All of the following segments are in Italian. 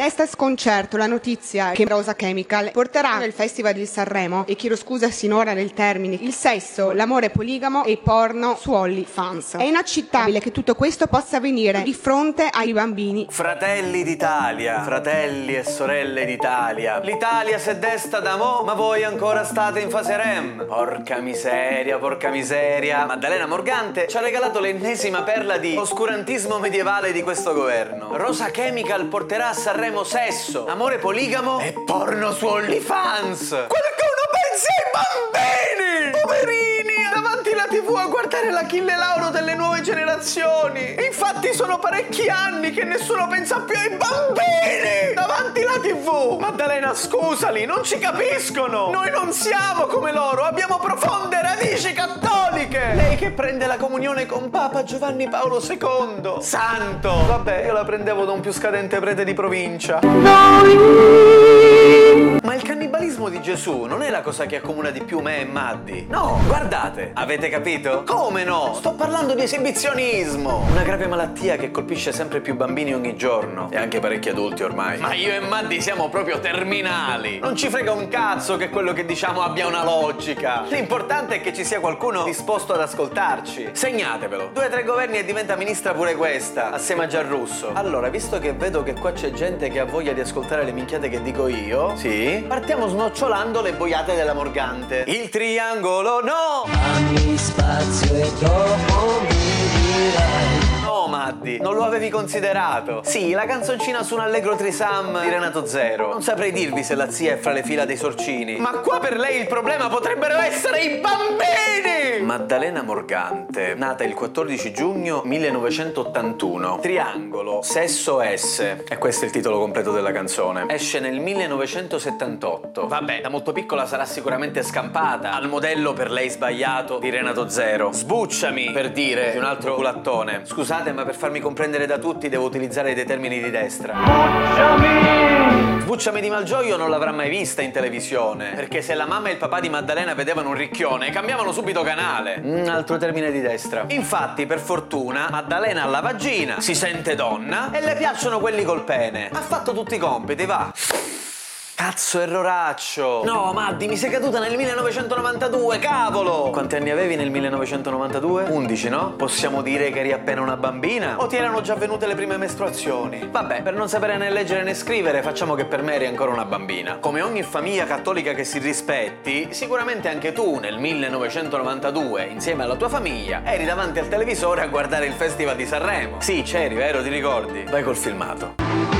Desta sconcerto la notizia che Rosa Chemical porterà nel Festival di Sanremo, e chiedo scusa sinora del termine, il sesso, l'amore poligamo e porno su OnlyFans. È inaccettabile che tutto questo possa avvenire di fronte ai bambini. Fratelli d'Italia, fratelli e sorelle d'Italia. L'Italia si desta da mo', ma voi ancora state in fase REM. Porca miseria, porca miseria. Maddalena Morgante ci ha regalato l'ennesima perla di oscurantismo medievale di questo governo. Rosa Chemical porterà a Sanremo sesso, amore poligamo e porno su OnlyFans. Qualcuno pensi ai bambini! Poverini! Davanti alla tv a guardare l'Achille Lauro delle nuove generazioni. Infatti sono parecchi anni che nessuno pensa più ai bambini! Tv! Maddalena, scusali, non ci capiscono! Noi non siamo come loro, abbiamo profonde radici cattoliche! Lei che prende la comunione con Papa Giovanni Paolo II! Santo! Vabbè, io la prendevo da un più scadente prete di provincia. Ma cannibalismo di Gesù non è la cosa che accomuna di più me e Maddi. No, guardate, avete capito? Come no? Sto parlando di esibizionismo. Una grave malattia che colpisce sempre più bambini ogni giorno. E anche parecchi adulti ormai. Ma io e Maddi siamo proprio terminali. Non ci frega un cazzo che quello che diciamo abbia una logica. L'importante è che ci sia qualcuno disposto ad ascoltarci. Segnatevelo. Due o tre governi e diventa ministra pure questa, assieme a Giarrusso. Allora, visto che vedo che qua c'è gente che ha voglia di ascoltare le minchiate che dico io, sì, partiamo snocciolando le boiate della Morgante. Il triangolo no! Dammi spazio e dopo mi dirai No, Maddi, non lo avevi considerato. Sì, la canzoncina su un allegro trisam di Renato Zero. Non saprei dirvi se la zia è fra le fila dei sorcini. Ma qua per lei il problema potrebbero essere i bambini! Maddalena Morgante, nata il 14 giugno 1981. Triangolo, sesso S. E questo è il titolo completo della canzone. Esce nel 1978. Vabbè, da molto piccola sarà sicuramente scampata al modello per lei sbagliato di Renato Zero. Sbucciami, per dire, di un altro culattone. Scusate, ma per farmi comprendere da tutti devo utilizzare dei termini di destra. Sbucciami! Sbucciami di Malgioglio non l'avrà mai vista in televisione, perché se la mamma e il papà di Maddalena vedevano un ricchione, cambiavano subito canale. Un altro termine di destra. Infatti, per fortuna, Maddalena ha la vagina, si sente donna e le piacciono quelli col pene. Ha fatto tutti i compiti, va. Cazzo, erroraccio! No, Maddi, mi sei caduta nel 1992, cavolo! Quanti anni avevi nel 1992? 11, no? Possiamo dire che eri appena una bambina? O ti erano già venute le prime mestruazioni? Vabbè, per non sapere né leggere né scrivere, facciamo che per me eri ancora una bambina. Come ogni famiglia cattolica che si rispetti, sicuramente anche tu nel 1992, insieme alla tua famiglia, eri davanti al televisore a guardare il Festival di Sanremo. Sì, c'eri, vero? Ti ricordi? Vai col filmato.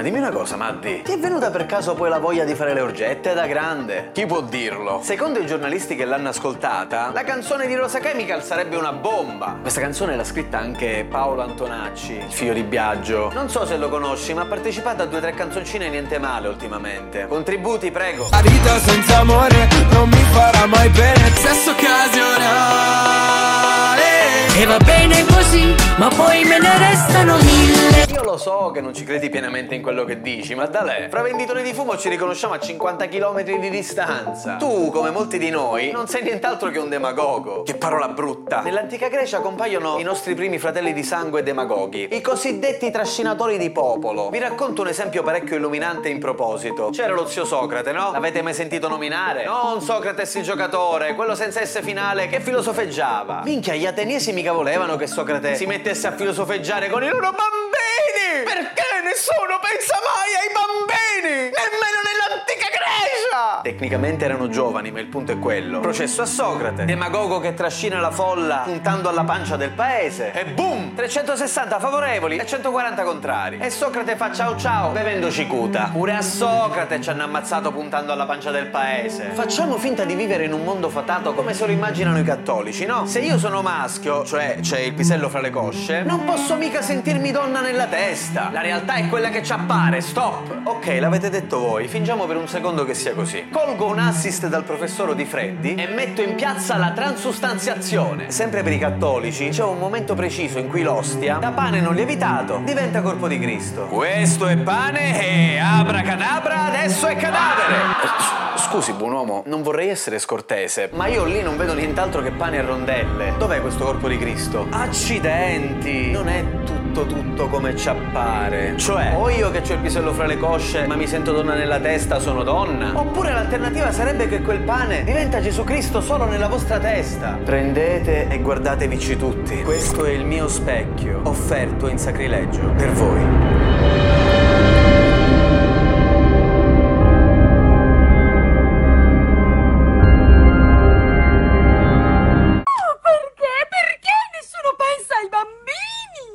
Ma dimmi una cosa, Maddi. Ti è venuta per caso poi la voglia di fare le orgette da grande? Chi può dirlo? Secondo i giornalisti che l'hanno ascoltata, la canzone di Rosa Chemical sarebbe una bomba. Questa canzone l'ha scritta anche Paolo Antonacci, il figlio di Biagio. Non so se lo conosci, ma ha partecipato a due o tre canzoncine niente male ultimamente. Contributi, prego. La vita senza amore non mi farà mai bene Sesso occasionale E va bene così, ma poi me ne restano mille lo so che non ci credi pienamente in quello che dici, ma da lei, fra venditori di fumo ci riconosciamo a 50 km di distanza. Tu, come molti di noi, non sei nient'altro che un demagogo. Che parola brutta. Nell'antica Grecia compaiono i nostri primi fratelli di sangue demagoghi, i cosiddetti trascinatori di popolo. Vi racconto un esempio parecchio illuminante in proposito. C'era lo zio Socrate, no? L'avete mai sentito nominare? Non Socrates il giocatore, quello senza S finale che filosofeggiava. Minchia, gli ateniesi mica volevano che Socrate si mettesse a filosofeggiare con i loro bambini! Nessuno pensa mai ai bambini? Nemmeno Tecnicamente erano giovani, ma il punto è quello. Processo a Socrate, demagogo che trascina la folla puntando alla pancia del paese. E boom! 360 favorevoli e 140 contrari. E Socrate fa ciao ciao bevendo cicuta. Pure a Socrate ci hanno ammazzato puntando alla pancia del paese. Facciamo finta di vivere in un mondo fatato come se lo immaginano i cattolici, no? Se io sono maschio, cioè c'è il pisello fra le cosce, non posso mica sentirmi donna nella testa. La realtà è quella che ci appare, stop! Ok, l'avete detto voi, fingiamo per un secondo che sia così. Con tolgo un assist dal professore Di Freddi e metto in piazza la transustanziazione. Sempre per i cattolici c'è un momento preciso in cui l'ostia, da pane non lievitato, diventa corpo di Cristo. Questo è pane e abracadabra adesso è cadavere! Scusi, buon uomo, non vorrei essere scortese, ma io lì non vedo nient'altro che pane e rondelle. Dov'è questo corpo di Cristo? Accidenti! Non è tutto tutto come ci appare. Cioè, o io che ho il pisello fra le cosce, ma mi sento donna nella testa, sono donna. Oppure l'alternativa sarebbe che quel pane diventa Gesù Cristo solo nella vostra testa. Prendete e guardatevici tutti. Questo è il mio specchio, offerto in sacrilegio per voi.